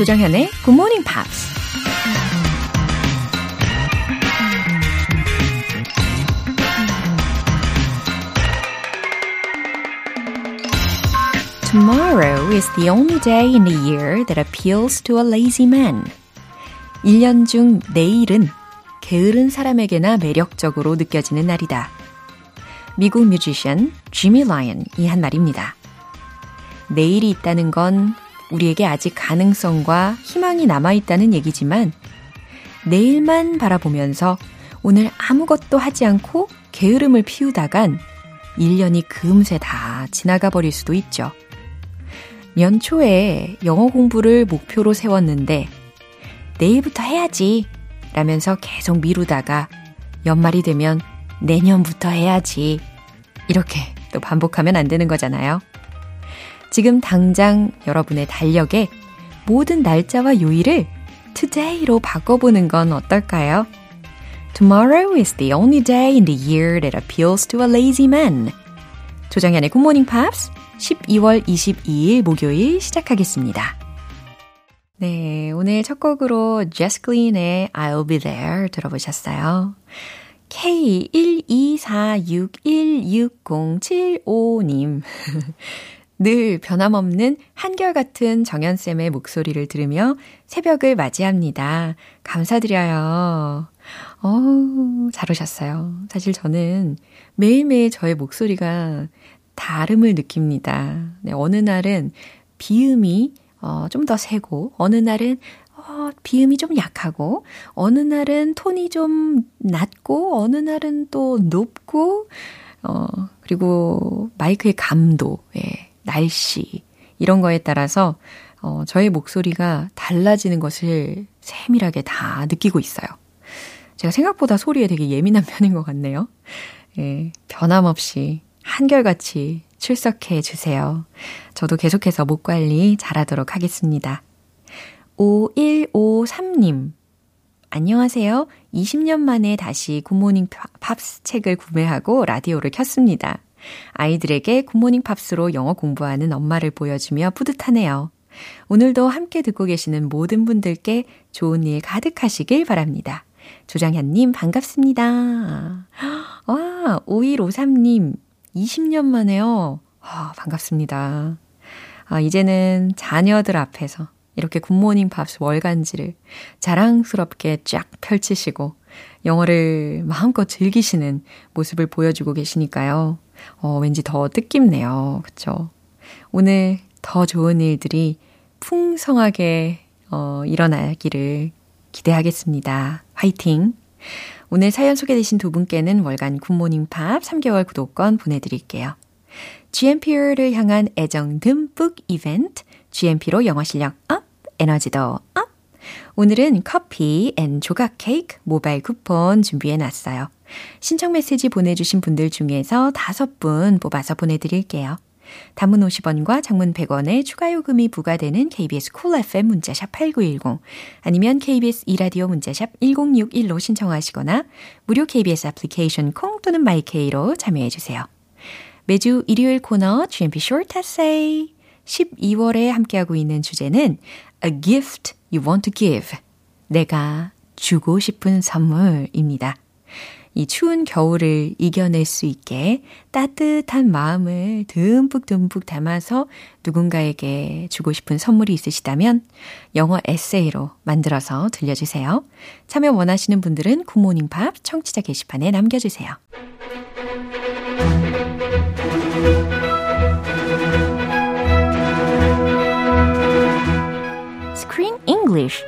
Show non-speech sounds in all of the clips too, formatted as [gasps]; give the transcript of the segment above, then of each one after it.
조정현의 Good Morning Pops. Tomorrow is the only day in the year that appeals to a lazy man. 1년 중 내일은 게으른 사람에게나 매력적으로 느껴지는 날이다. 미국 뮤지션 지미 라이언이 한 말입니다. 내일이 있다는 건 우리에게 아직 가능성과 희망이 남아있다는 얘기지만 내일만 바라보면서 오늘 아무것도 하지 않고 게으름을 피우다간 1년이 금세 다 지나가 버릴 수도 있죠. 연초에 영어 공부를 목표로 세웠는데 내일부터 해야지 라면서 계속 미루다가 연말이 되면 내년부터 해야지 이렇게 또 반복하면 안 되는 거잖아요. 지금 당장 여러분의 달력에 모든 날짜와 요일을 today로 바꿔보는 건 어떨까요? Tomorrow is the only day in the year that appeals to a lazy man. 조정현의 Good Morning Pops 12월 22일 목요일 시작하겠습니다. 네, 오늘 첫 곡으로 제스클린의 I'll Be There 들어보셨어요. K124616075님. 늘 변함없는 한결같은 정연쌤의 목소리를 들으며 새벽을 맞이합니다. 감사드려요. 어, 잘 오셨어요. 사실 저는 매일매일 저의 목소리가 다름을 느낍니다. 네, 어느 날은 비음이 어, 좀 더 세고, 어느 날은 어, 비음이 좀 약하고, 어느 날은 톤이 좀 낮고, 어느 날은 또 높고, 어, 그리고 마이크의 감도, 예, 날씨, 이런 거에 따라서, 어, 저의 목소리가 달라지는 것을 세밀하게 다 느끼고 있어요. 제가 생각보다 소리에 되게 예민한 [laughs] 편인 것 같네요. 예, 변함없이 한결같이 출석해 주세요. 저도 계속해서 목 관리 잘하도록 하겠습니다. 5153님. 안녕하세요. 20년 만에 다시 굿모닝 팝스 책을 구매하고 라디오를 켰습니다. 아이들에게 굿모닝 팝스로 영어 공부하는 엄마를 보여주며 뿌듯하네요. 오늘도 함께 듣고 계시는 모든 분들께 좋은 일 가득하시길 바랍니다. 조정현님 반갑습니다. 와, 5153님 20년 만에요. 아, 반갑습니다. 아, 이제는 자녀들 앞에서 이렇게 굿모닝 팝스 월간지를 자랑스럽게 쫙 펼치시고 영어를 마음껏 즐기시는 모습을 보여주고 계시니까요. 어, 왠지 더 뜻깊네요. 그쵸? 오늘 더 좋은 일들이 풍성하게 어, 일어나기를 기대하겠습니다. 화이팅! 오늘 사연 소개되신 두 분께는 월간 굿모닝 팝스 3개월 구독권 보내드릴게요. GMP를 향한 애정 듬뿍 이벤트, GMP로 영어 실력 up, 에너지도 up! 오늘은 커피 and 조각 케이크 모바일 쿠폰 준비해 놨어요. 신청 메시지 보내주신 분들 중에서 다섯 분 뽑아서 보내드릴게요. 단문 50원과 장문 100원의 추가 요금이 부과되는 KBS cool FM 문자샵 8910 아니면 KBS 이라디오 문자샵 1061로 신청하시거나 무료 KBS 애플리케이션 콩 또는 마이케이로 참여해 주세요. 매주 일요일 코너 GMP Short Essay 12월에 함께하고 있는 주제는 A Gift You Want to Give 내가 주고 싶은 선물입니다. 이 추운 겨울을 이겨낼 수 있게 따뜻한 마음을 듬뿍듬뿍 담아서 누군가에게 주고 싶은 선물이 있으시다면 영어 에세이로 만들어서 들려주세요. 참여 원하시는 분들은 굿모닝 팝 청취자 게시판에 남겨주세요. English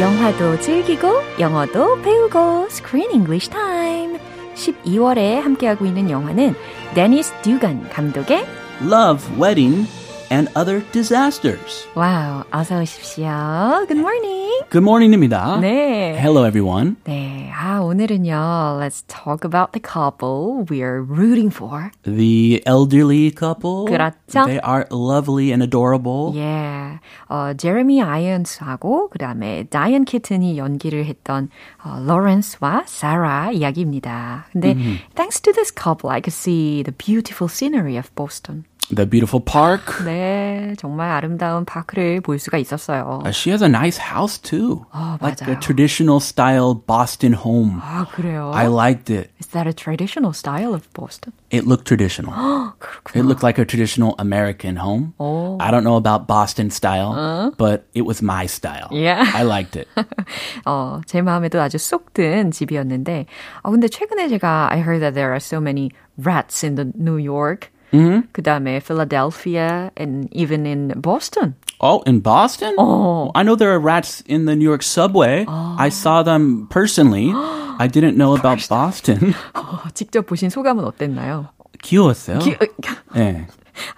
영화도 즐기고 영어도 배우고 Screen English Time 12월에 함께하고 있는 영화는 데니스 듀간 감독의 Love, Wedding and other disasters. 와우, 어서 오십시오. Good morning. Good morning입니다. 네. Hello everyone. 네, 아, 오늘은요, let's talk about the couple we are rooting for. The elderly couple. 그렇죠. They are lovely and adorable. Yeah. 어, 제레미 아이언스하고 그다음에 다이언 키튼이 연기를 했던 어, 로렌스와 사라 이야기입니다. 근데 thanks to this couple, I could see the beautiful scenery of Boston. The beautiful park. 네, 정말 아름다운 파크를 볼 수가 있었어요. Uh, she has a nice house too. 어, like 맞아요. a traditional style Boston home. 아, 그래요? I liked it. Is that a traditional style of Boston? It looked traditional. [gasps] It looked like a traditional American home. 오. I don't know about Boston style, but it was my style. Yeah. I liked it. [laughs] 어, 제 마음에도 아주 쏙 든 집이었는데, 어, 근데 최근에 제가 I heard that there are so many rats in the New York. 그 다음에 Philadelphia and even in Boston. Oh, in Boston? Oh. I know there are rats in the New York subway. I saw them personally. I didn't know about Boston. [laughs] 어, 직접 보신 소감은 어땠나요? 귀여웠어요. 기, 네.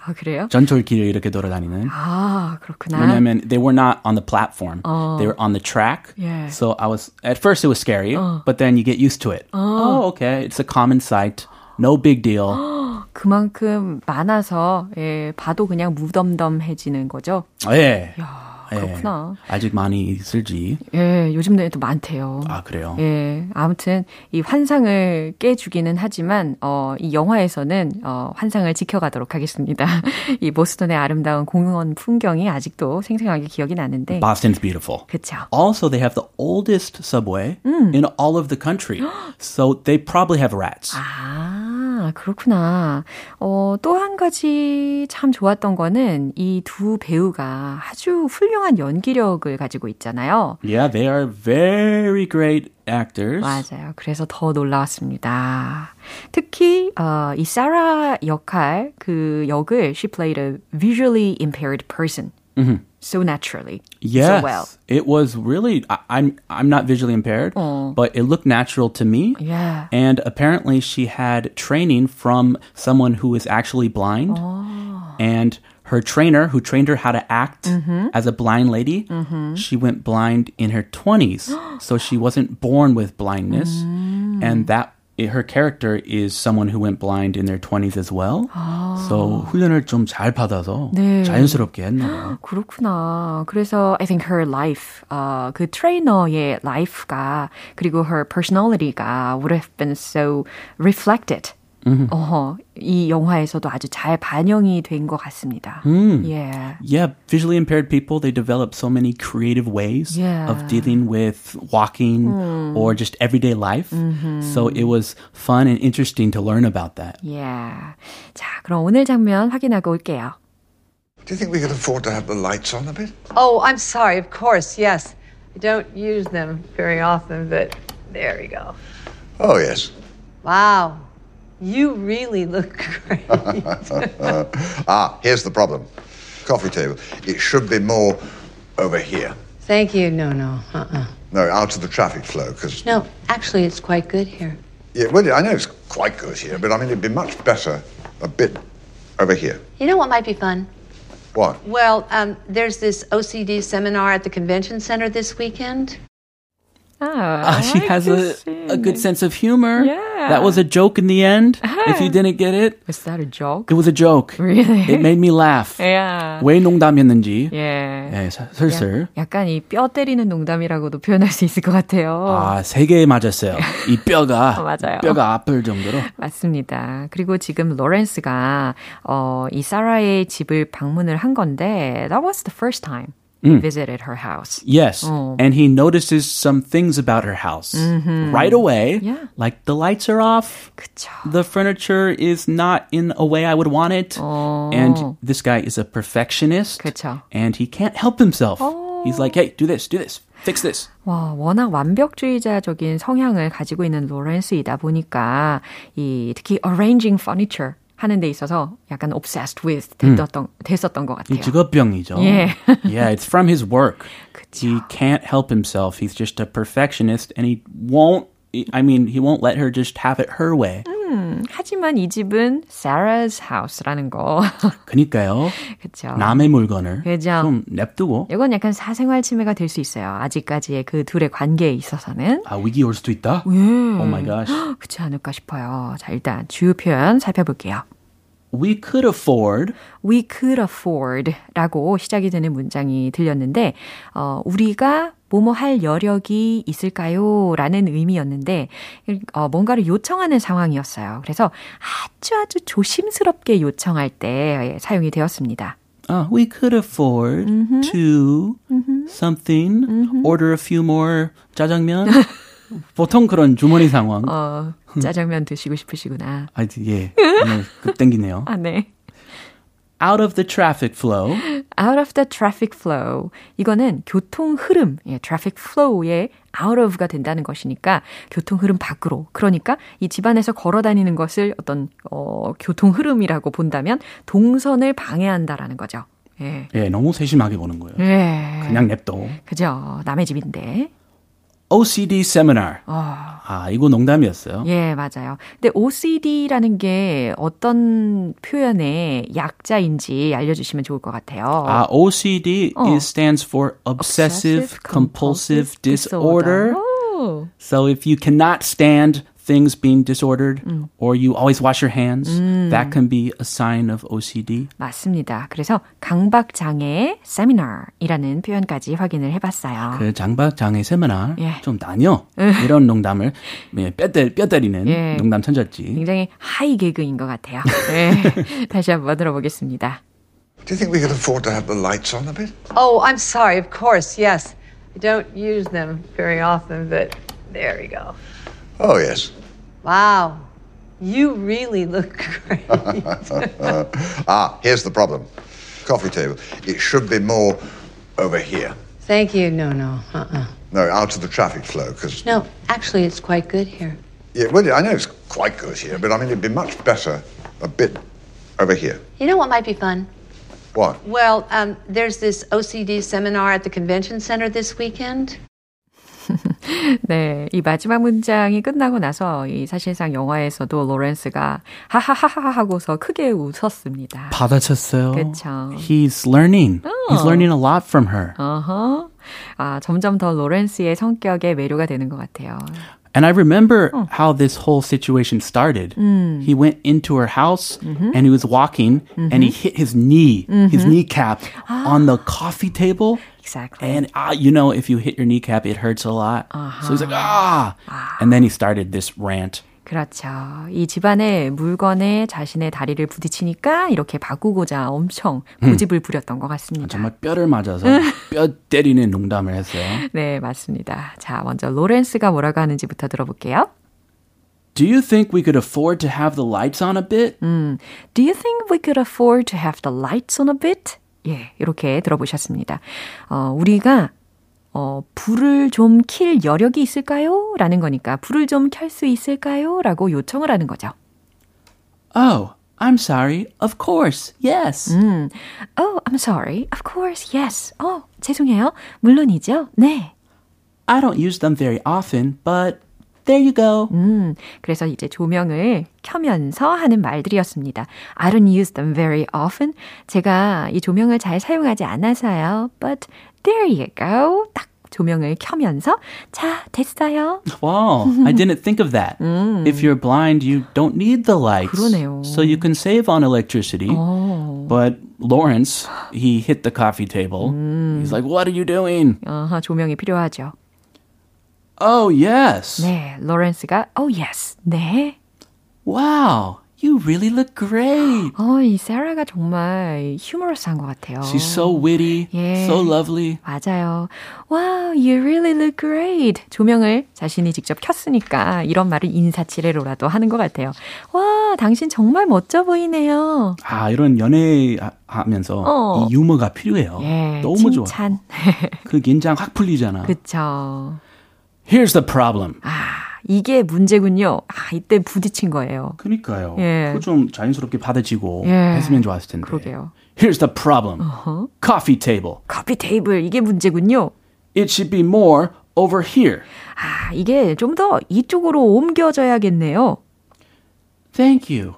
아, 그래요? 전철길을 이렇게 돌아다니는. 아, 그렇구나. 왜냐면 they were not on the platform. Oh. They were on the track. Yeah. So I was at first it was scary, but then you get used to it. Oh, okay. It's a common sight. No big deal. [gasps] 그만큼 많아서 예, 봐도 그냥 무덤덤해지는 거죠. 예. 야, 예. 그렇구나. 아직 많이 있을지. 예, 요즘에도 많대요. 아, 그래요? 예, 아무튼 이 환상을 깨주기는 하지만 어, 이 영화에서는 어, 환상을 지켜가도록 하겠습니다. [laughs] 이 보스턴의 아름다운 공원 풍경이 아직도 생생하게 기억이 나는데, Boston's beautiful. 그쵸? Also, they have the oldest subway in all of the country. [gasps] so they probably have rats. 아, 그렇구나. 어, 또 한 가지 참 좋았던 거는 이 두 배우가 아주 훌륭한 연기력을 가지고 있잖아요. Yeah, they are very great actors. 맞아요. 그래서 더 놀라웠습니다. 특히 어, 이 사라 역할 그 역을 she played a visually impaired person so naturally, Yes, so well. it was really. I, I'm I'm not visually impaired, Oh. but it looked natural to me. Yeah. And apparently, she had training from someone who is actually blind, Oh. and her trainer, who trained her how to act Mm-hmm. as a blind lady, she went blind in her 20s, [gasps] so she wasn't born with blindness, Mm. and that Her character is someone who went blind in their 20s as well. [gasps] So 훈련을 좀 잘 받아서 네. 자연스럽게 했나 봐요. [gasps] 그렇구나. 그래서 I think her life, 어, 그 트레이너의 life가 그리고 her personality가 would have been so reflected. 어허, 이 영화에서도 아주 잘 반영이 된 것 같습니다. Yeah. Yeah, visually impaired people, they develop so many creative ways Yeah. of dealing with walking or just everyday life. So it was fun and interesting to learn about that. Yeah. 자, 그럼 오늘 장면 확인하고 올게요. Do you think we could afford to have the lights on a bit? Oh, I'm sorry. Of course, yes. I don't use them very often, but there we go. Oh, yes. Wow. you really look [laughs] great. [laughs] Ah, here's the problem. Coffee table. It should be more over here. Thank you. No, no. Uh-uh. No, out of the traffic flow, because... No, actually, it's quite good here. Yeah, well, I know it's quite good here, but I mean, it'd be much better a bit over here. You know what might be fun? What? Well, um, there's this OCD seminar at the convention center this weekend. 아, Uh, she has a, a good sense of humor. Yeah. That was a joke in the end. If you didn't get it, Was that a joke? it was a joke. Really? It made me laugh. Yeah. 왜 농담이었는지. 예. 예, 사- 슬슬. 약간 이 뼈 때리는 농담이라고도 표현할 수 있을 것 같아요. 아, 세 개 맞았어요. 이 뼈가. 맞아요. 뼈가 아플 정도로. 맞습니다. 그리고 지금 로렌스가 어, 이 사라의 집을 방문을 한 건데 that was the first time he visited her house. Yes. Oh. And he notices some things about her house right away. Yeah. Like the lights are off. 그쵸. The furniture is not in a way I would want it. And this guy is a perfectionist. 그쵸. And he can't help himself. He's like, hey, do this, do this, fix this. 와, 워낙 완벽주의자적인 성향을 가지고 있는 로렌스이다 보니까 이 특히 arranging furniture 하는 데 있어서 약간 obsessed with 됐었던, 됐었던 것 같아요. 이 직업병이죠. 예. [laughs] yeah, it's from his work. 그쵸. He can't help himself. He's just a perfectionist and he won't I mean, he won't let her just have it her way. 음, 하지만 이 집은 Sarah's house라는 거. [laughs] 그니까요. 그쵸. 남의 물건을 그죠. 좀 냅두고 이건 약간 사생활 침해가 될 수 있어요. 아직까지의 그 둘의 관계에 있어서는. 아 위기 올 수도 있다. 예. Oh my gosh. [gasps] 그렇지 않을까 싶어요. 자, 일단 주요 표현 살펴볼게요. We could afford We could afford 라고 시작이 되는 문장이 들렸는데, 어, 우리가 뭐뭐 할 여력이 있을까요? 라는 의미였는데, 어, 뭔가를 요청하는 상황이었어요. 그래서 아주 아주 조심스럽게 요청할 때 사용이 되었습니다. uh, we could afford to something order a few more 짜장면. [laughs] 보통 그런 주머니 상황. 어, 짜장면 드시고 싶으시구나. 아, 예. 오늘 급 땡기네요. 아, 네. Out of the traffic flow. out of the traffic flow. 이거는 교통 흐름, 예, traffic flow의 out of가 된다는 것이니까 교통 흐름 밖으로. 그러니까 이 집안에서 걸어 다니는 것을 어떤 어, 교통 흐름이라고 본다면 동선을 방해한다라는 거죠. 예. 예, 너무 세심하게 보는 거예요. 예. 그냥 냅둬. 그죠. 남의 집인데. OCD seminar. 어, 아, 이거 농담이었어요. 예, 맞아요. 근데 OCD라는 게 어떤 표현의 약자인지 알려주시면 좋을 것 같아요. 아, OCD 어. is stands for obsessive compulsive disorder. 오. So if you cannot stand things being disordered or you always wash your hands, that can be a sign of OCD. 맞습니다. 그래서 강박장애 세미나이라는 표현까지 확인을 해봤어요. 그 장박장애 세미나 예. 좀 다녀. 이런 농담을 예, 뼈, 때, 뼈 때리는 예. 농담 천졌지. 굉장히 하이 개그인 것 같아요. 네. [laughs] 다시 한번 들어보겠습니다. Do you think we could afford to have the lights on a bit? Oh, I'm sorry, of course, yes. I don't use them very often, but there we go. Oh, yes. Wow. You really look [laughs] great. [laughs] Ah, here's the problem. Coffee table. It should be more over here. Thank you. No, no. Uh-uh. No, out of the traffic flow, because... No, actually, it's quite good here. Yeah, well, I know it's quite good here, but I mean, it'd be much better a bit over here. You know what might be fun? What? Well, um, there's this OCD seminar at the convention center this weekend. 네, 이 마지막 문장이 끝나고 나서 이 사실상 영화에서도 로렌스가 하하하하 하고서 크게 웃었습니다. 받아쳤어요. 그쵸. He's learning. He's learning a lot from her. 어허. 아, 점점 더 로렌스의 성격에 매료가 되는 것 같아요. And I remember how this whole situation started. He went into her house and he was walking and he hit his knee, his kneecap on the coffee table. Exactly. And ah, you know, if you hit your kneecap, it hurts a lot. So he's like, ah. And then he started this rant. 그렇죠. 이 집안의 물건에 자신의 다리를 부딪히니까 이렇게 바꾸고자 엄청 고집을 부렸던 것 같습니다. 정말 뼈를 맞아서 [laughs] 뼈 때리는 농담을 했어요. 네, 맞습니다. 자, 먼저 로렌스가 뭐라고 하는지부터 들어볼게요. Do you think we could afford to have the lights on a bit? Do you think we could afford to have the lights on a bit? 예, 이렇게 들어보셨습니다. 어, 우리가 어, 불을 좀 킬 여력이 있을까요? 라는 거니까 불을 좀 켤 수 있을까요? 라고 요청을 하는 거죠. Oh, I'm sorry. Of course. Yes. Oh, I'm sorry. Of course, yes. 어, 죄송해요. 물론이죠. 네. I don't use them very often, but there you go. 음, 그래서 이제 조명을 켜면서 하는 말들이었습니다. I don't use them very often. 제가 이 조명을 잘 사용하지 않아서요. But there you go. 딱 조명을 켜면서 자, 됐어요. Wow, I didn't think of that. If you're blind, you don't need the lights. 그러네요. So you can save on electricity. But Lawrence, he hit the coffee table. He's like, What are you doing? 어허, 조명이 필요하죠. Oh, yes. 네, 로렌스가 oh yes. 네. Wow, you really look great. 어, 이 세라가 정말 휴머러스한 것 같아요. She's so witty, Yeah. so lovely. 맞아요. Wow, you really look great. 조명을 자신이 직접 켰으니까 이런 말을 인사치레로라도 하는 것 같아요. 와, 당신 정말 멋져 보이네요. 아, 이런 연애 하- 하면서 어. 이 유머가 필요해요. 예, 너무 좋아. 칭찬. 그 긴장 확 풀리잖아. 그쵸. Here's the problem. 아, 이게 문제군요. 아, 이때 부딪힌 거예요. 그니까요. 예. 그거 좀 자연스럽게 받아치고 예. 했으면 좋았을 텐데. 그러게요. Here's the problem. Coffee table. 커피 테이블, 이게 문제군요. It should be more over here. 아, 이게 좀 더 이쪽으로 옮겨져야겠네요. Thank you.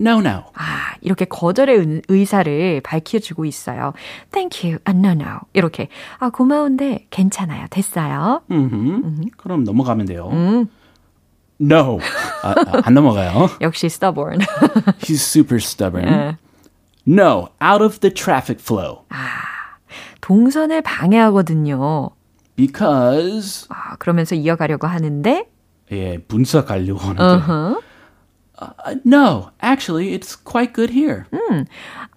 No, no. 아, 이렇게 거절의 의사를 밝혀주고 있어요. Thank you. 아, no, no. 이렇게. 아, 고마운데 괜찮아요. 됐어요. 음흠. 그럼 넘어가면 돼요. 음. No. 아, 안 넘어가요. [laughs] 역시 stubborn. [laughs] He's super stubborn. 네. No, out of the traffic flow. 아, 동선을 방해하거든요. Because. 아, 그러면서 이어가려고 하는데. 예, 분석하려고 하는데. Uh-huh. Uh, no, actually, it's quite good here. 음,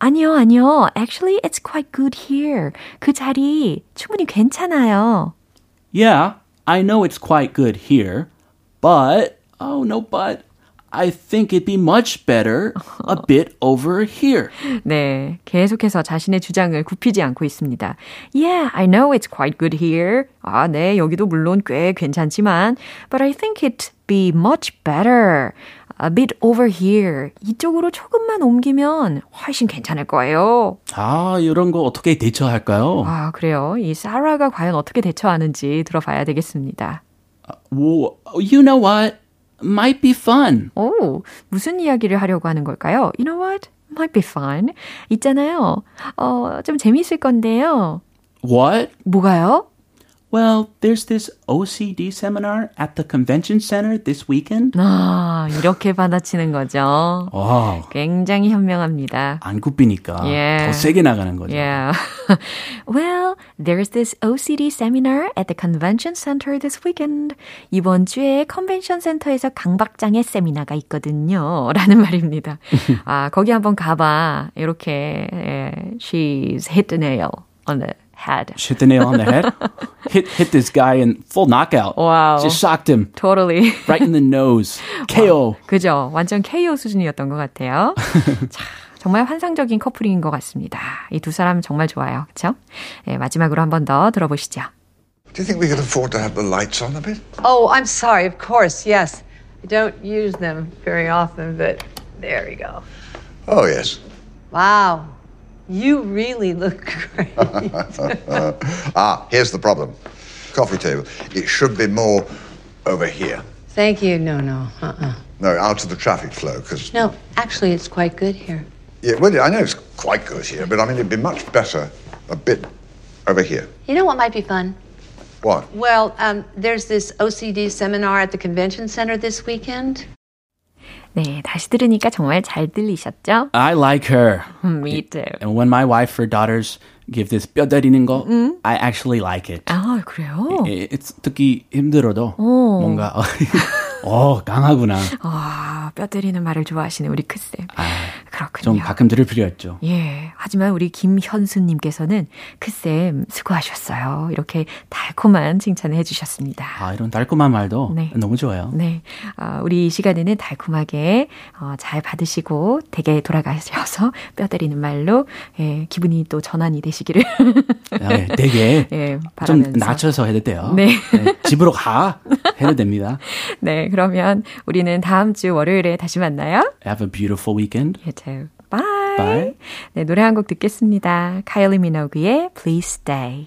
아니요, 아니요. Actually, it's quite good here. 그 자리 충분히 괜찮아요. Yeah, I know it's quite good here, but, oh, no, but. I think it'd be much better a [laughs] bit over here. 네, 계속해서 자신의 주장을 굽히지 않고 있습니다. Yeah, I know it's quite good here. 아, 네, 여기도 물론 꽤 괜찮지만, but I think it'd be much better A bit over here. 이쪽으로 조금만 옮기면 훨씬 괜찮을 거예요. 아, 이런 거 어떻게 대처할까요? 아, 그래요. 이 사라가 과연 어떻게 대처하는지 들어봐야 되겠습니다. Well, you know what? might be fun. 오, 무슨 이야기를 하려고 하는 걸까요? You know what? Might be fun. 있잖아요. 어, 좀 재밌을 건데요. What? 뭐가요? Well, there's this OCD seminar at the convention center this weekend. 아, 이렇게 받아치는 거죠. 와. 굉장히 현명합니다. 안 굽히니까 yeah. 더 세게 나가는 거죠. Yeah. well, there's this OCD seminar at the convention center this weekend. 이번 주에 컨벤션 센터에서 강박장애 세미나가 있거든요. 라는 말입니다. 아, 거기 한번 가봐. 이렇게, 예, she's hit the nail on the head. Hit the nail on the head. [laughs] hit hit this guy in full knockout. Wow. Just shocked him. Totally. right in the nose. [laughs] KO. 그죠. 완전 KO 수준이었던 것 같아요. [laughs] 자, 정말 환상적인 커플인 것 같습니다. 이 두 사람 정말 좋아요. 그렇죠? 네, 마지막으로 한 번 더 들어보시죠. Do you think we could afford to have the lights on a bit? Oh, I'm sorry. Of course, yes. I don't use them very often, but there we go. Oh, yes. Wow. You really look [laughs] great. [laughs] ah, here's the problem. Coffee table. It should be more over here. Thank you. No, no. Uh-uh. No, out of the traffic flow, because... No, actually, it's quite good here. Yeah, well, I know it's quite good here, but I mean, it'd be much better a bit over here. You know what might be fun? What? Well, um, there's this OCD seminar at the convention center this weekend. 네, 다시 들으니까 정말 잘 들리셨죠? I like her. Me too. And when my wife or daughters give this 뼈 때리는 거, 음? I actually like it. 아, 그래요? It's 듣기 힘들어도 오. 뭔가 어, 강하구나. 아, 뼈 때리는 말을 좋아하시는 우리 크쌤. 아, 그렇군요. 좀 가끔 들을 필요 있죠. 예. 하지만 우리 김현수님께서는 크쌤 수고하셨어요. 이렇게 달콤한 칭찬을 해주셨습니다. 아, 이런 달콤한 말도 네. 너무 좋아요. 네. 아, 우리 이 시간에는 달콤하게 어, 잘 받으시고 댁에 돌아가셔서 [laughs] 뼈 때리는 말로 예, 기분이 또 전환이 되시기를. 아, 네, 되게 [laughs] 예, 좀 낮춰서 해도 돼요. 네. 네. 집으로 가 [laughs] 해도 됩니다. 네. 그러면 우리는 다음 주 월요일에 다시 만나요. Have a beautiful weekend. Too. Bye. Bye. 네, 노래 한 곡 듣겠습니다. 카일리 미노그의 Please Stay.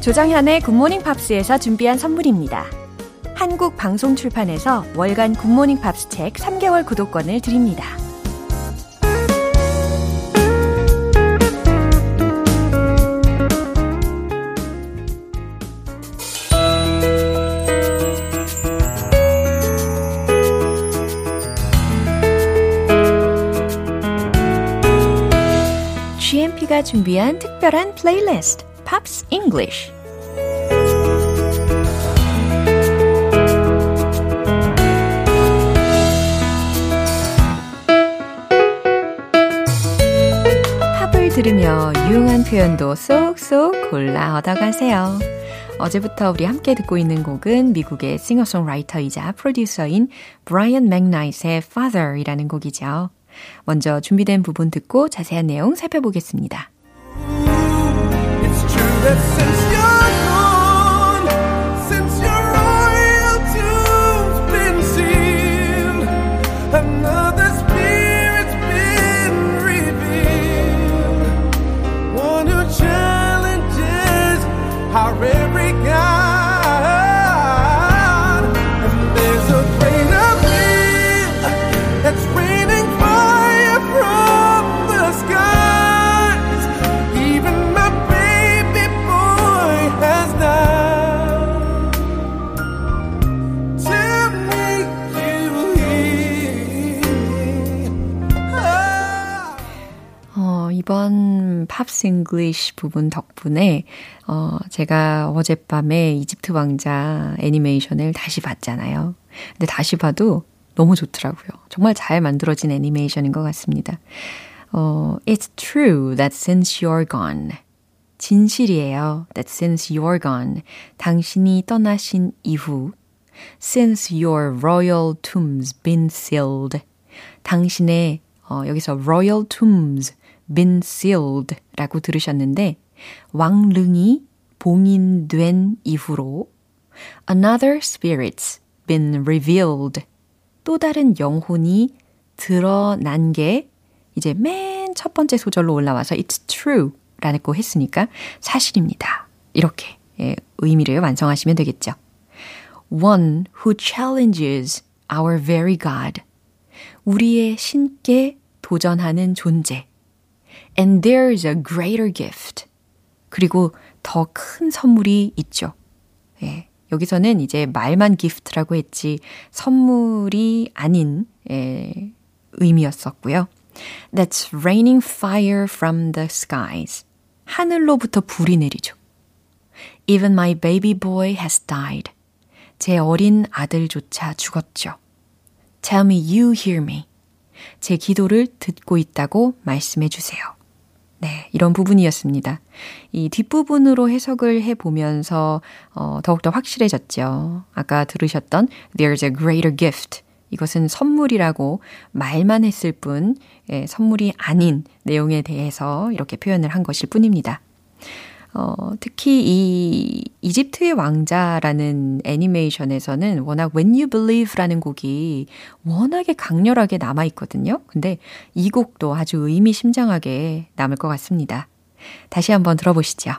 조장현의 굿모닝 팝스에서 준비한 선물입니다. 한국 방송 출판에서 월간 굿모닝 팝스 책 3개월 구독권을 드립니다. 준비한 특별한 플레이리스트 Pops English 팝을 들으며 유용한 표현도 쏙쏙 골라 얻어가세요. 어제부터 우리 함께 듣고 있는 곡은 미국의 싱어송라이터이자 프로듀서인 브라이언 맥나이트의 Father이라는 곡이죠. 먼저 준비된 부분 듣고 자세한 내용 살펴보겠습니다. 어, 이번 Pops English 부분 덕분에 어, 제가 어젯밤에 이집트 왕자 애니메이션을 다시 봤잖아요. 근데 다시 봐도 너무 좋더라고요. 정말 잘 만들어진 애니메이션인 것 같습니다. 어, It's true that since you're gone. 진실이에요. That since you're gone. 당신이 떠나신 이후. Since your royal tomb's been sealed. 당신의 어, 여기서 royal tombs been sealed 라고 들으셨는데 왕릉이 봉인된 이후로 another spirit's been revealed 또 다른 영혼이 드러난 게 이제 맨 첫 번째 소절로 올라와서 it's true 라고 했으니까 사실입니다. 이렇게 예, 의미를 완성하시면 되겠죠. One who challenges our very God. 우리의 신께 도전하는 존재. And there's a greater gift. 그리고 더 큰 선물이 있죠. 예, 여기서는 이제 말만 기프트라고 했지 선물이 아닌 예, 의미였었고요. That's raining fire from the skies. 하늘로부터 불이 내리죠. Even my baby boy has died. 제 어린 아들조차 죽었죠. Tell me you hear me. 제 기도를 듣고 있다고 말씀해 주세요. 네, 이런 부분이었습니다. 이 뒷부분으로 해석을 해보면서 어, 더욱더 확실해졌죠. 아까 들으셨던 There's a greater gift. 이것은 선물이라고 말만 했을 뿐, 예, 선물이 아닌 내용에 대해서 이렇게 표현을 한 것일 뿐입니다. 어, 특히 이 이집트의 왕자라는 애니메이션에서는 워낙 When You Believe라는 곡이 워낙에 강렬하게 남아 있거든요. 근데 이 곡도 아주 의미심장하게 남을 것 같습니다. 다시 한번 들어보시죠.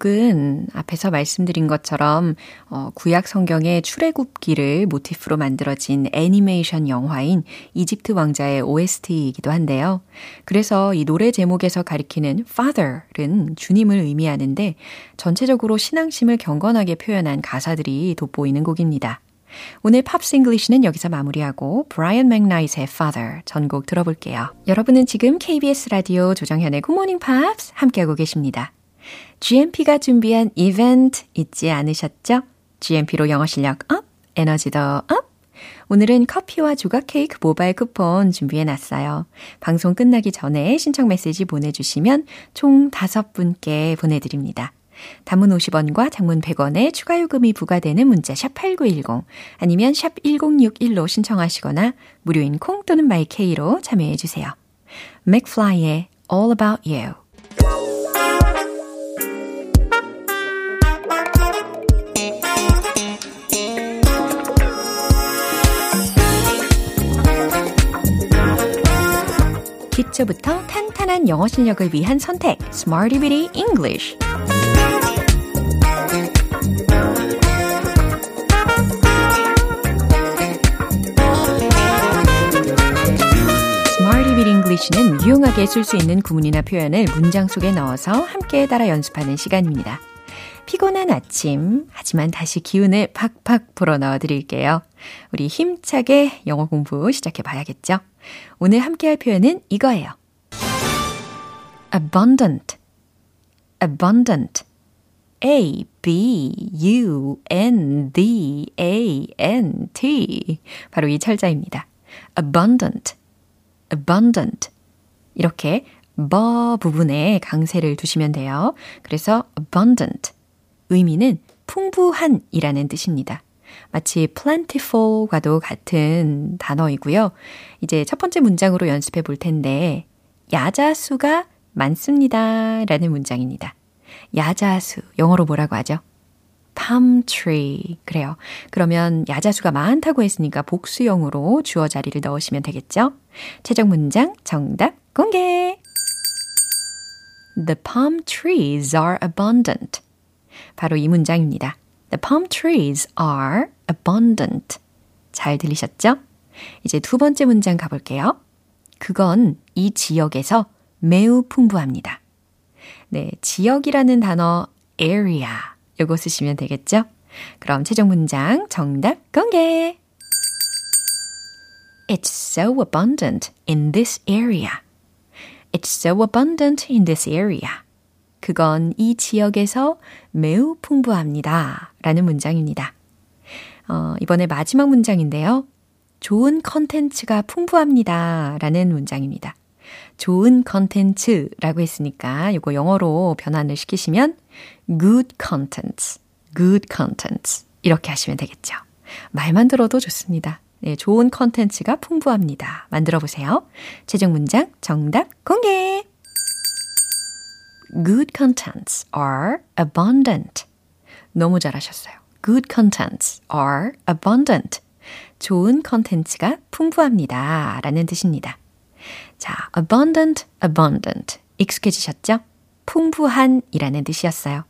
곡은 앞에서 말씀드린 것처럼 어, 구약 성경의 출애굽기를 모티프로 만들어진 애니메이션 영화인 이집트 왕자의 OST이기도 한데요. 그래서 이 노래 제목에서 가리키는 Father은 주님을 의미하는데 전체적으로 신앙심을 경건하게 표현한 가사들이 돋보이는 곡입니다. 오늘 Pops English는 여기서 마무리하고 브라이언 맥나이트의 Father 전곡 들어볼게요. 여러분은 지금 KBS 라디오 조정현의 굿모닝 팝스 함께하고 계십니다. GMP가 준비한 이벤트 잊지 않으셨죠? GMP로 영어 실력 up, 에너지도 up. 오늘은 커피와 조각 케이크 모바일 쿠폰 준비해 놨어요. 방송 끝나기 전에 신청 메시지 보내주시면 총 5분께 보내드립니다. 단문 50원과 장문 100원의 추가 요금이 부과되는 문자 샵 8910 아니면 샵 1061로 신청하시거나 무료인 콩 또는 마이케이로 참여해 주세요. 맥플라이의 All About You 기초부터 탄탄한 영어 실력을 위한 선택 Smarty Bitty English 는 유용하게 쓸 수 있는 구문이나 표현을 문장 속에 넣어서 함께 따라 연습하는 시간입니다. 피곤한 아침, 하지만 다시 기운을 팍팍 불어넣어 드릴게요. 우리 힘차게 영어 공부 시작해 봐야겠죠? 오늘 함께 할 표현은 이거예요. abundant, abundant. A, B, U, N, D, A, N, T. 바로 이 철자입니다. abundant, abundant. 이렇게 버 부분에 강세를 두시면 돼요. 그래서 abundant. 의미는 풍부한이라는 뜻입니다. 마치 plentiful과도 같은 단어이고요. 이제 첫 번째 문장으로 연습해 볼 텐데, 야자수가 많습니다. 라는 문장입니다. 야자수, 영어로 뭐라고 하죠? palm tree. 그래요. 그러면 야자수가 많다고 했으니까 복수형으로 주어 자리를 넣으시면 되겠죠? 최종 문장 정답 공개! The palm trees are abundant. 바로 이 문장입니다. The palm trees are abundant. 잘 들리셨죠? 이제 두 번째 문장 가볼게요. 그건 이 지역에서 매우 풍부합니다. 네, 지역이라는 단어 area 요거 쓰시면 되겠죠? 그럼 최종 문장 정답 공개! It's so abundant in this area. It's so abundant in this area. 그건 이 지역에서 매우 풍부합니다. 라는 문장입니다. 어, 이번에 마지막 문장인데요. 좋은 컨텐츠가 풍부합니다. 라는 문장입니다. 좋은 컨텐츠라고 했으니까 이거 영어로 변환을 시키시면 good contents, good contents 이렇게 하시면 되겠죠. 말만 들어도 좋습니다. 네, 좋은 컨텐츠가 풍부합니다. 만들어 보세요. 최종 문장 정답 공개! Good contents are abundant. 너무 잘하셨어요. Good contents are abundant. 좋은 컨텐츠가 풍부합니다. 라는 뜻입니다. 자, abundant, abundant. 익숙해지셨죠? 풍부한 이라는 뜻이었어요.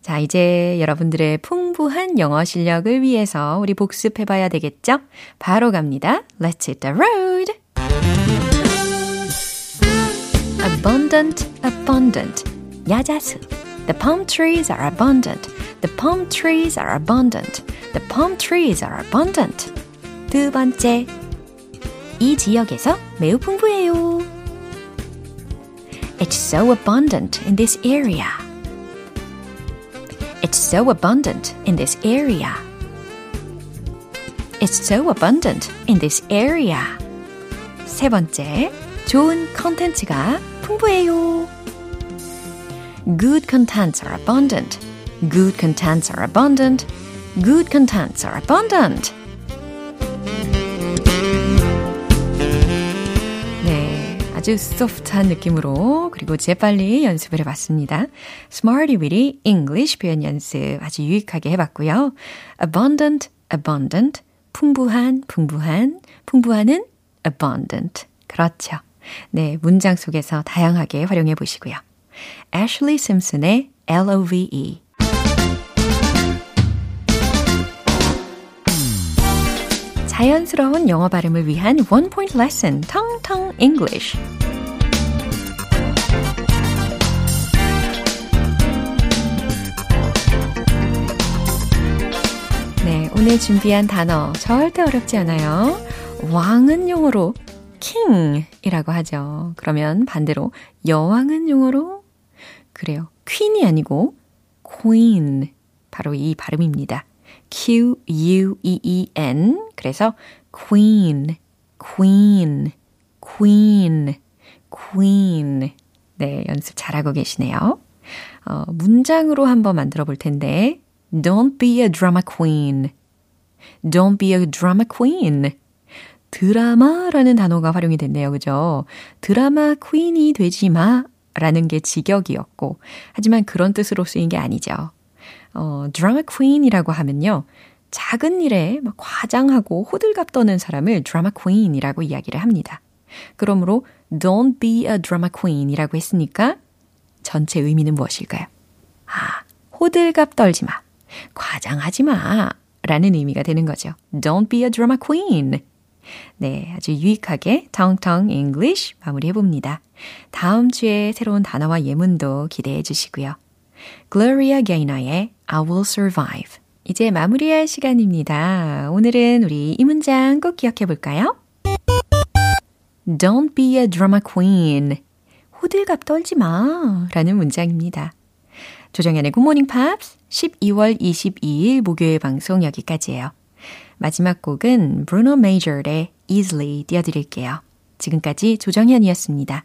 자, 이제 여러분들의 풍부한 영어 실력을 위해서 우리 복습해 봐야 되겠죠? 바로 갑니다. Let's hit the road! abundant, abundant. 야자수. The palm trees are abundant. The palm trees are abundant. The palm trees are abundant. 두 번째. 이 지역에서 매우 풍부해요. It's so abundant in this area. It's so abundant in this area. It's so abundant in this area. 세 번째, 좋은 컨텐츠가 풍부해요. Good contents are abundant. Good contents are abundant. Good contents are abundant. 아주 소프트한 느낌으로 그리고 재빨리 연습을 해봤습니다. Smarty Weedy English 표현 연습 아주 유익하게 해봤고요. Abundant, abundant, 풍부한, 풍부한, 풍부한은 abundant. 그렇죠. 네, 문장 속에서 다양하게 활용해 보시고요. Ashley Simpson의 L-O-V-E 자연스러운 영어 발음을 위한 원 포인트 레슨 텅텅 English. 네, 오늘 준비한 단어 절대 어렵지 않아요. 왕은 용어로 king이라고 하죠. 그러면 반대로 여왕은 용어로 그래요. queen이 아니고 queen 바로 이 발음입니다. Q-U-E-E-N. 그래서 queen, queen, queen, queen. 네, 연습 잘하고 계시네요. 어, 문장으로 한번 만들어 볼 텐데, Don't be a drama queen. Don't be a drama queen. 드라마라는 단어가 활용이 됐네요. 그죠? 드라마 퀸이 되지 마. 라는 게 직역이었고, 하지만 그런 뜻으로 쓰인 게 아니죠. 어, 드라마 퀸이라고 하면요. 작은 일에 막 과장하고 호들갑 떠는 사람을 드라마 퀸이라고 이야기를 합니다. 그러므로 don't be a drama queen이라고 했으니까 전체 의미는 무엇일까요? 아, 호들갑 떨지 마. 과장하지 마. 라는 의미가 되는 거죠. Don't be a drama queen. 네, 아주 유익하게 텅텅 English 마무리해 봅니다. 다음 주에 새로운 단어와 예문도 기대해 주시고요. Gloria Gaynor의 I Will Survive. 이제 마무리할 시간입니다. 오늘은 우리 이 문장 꼭 기억해 볼까요? Don't be a drama queen. 호들갑 떨지 마. 라는 문장입니다. 조정현의 굿모닝 팝스 12월 22일 목요일 방송 여기까지예요. 마지막 곡은 브루노 메이저의 Easily 띄워드릴게요. 지금까지 조정현이었습니다.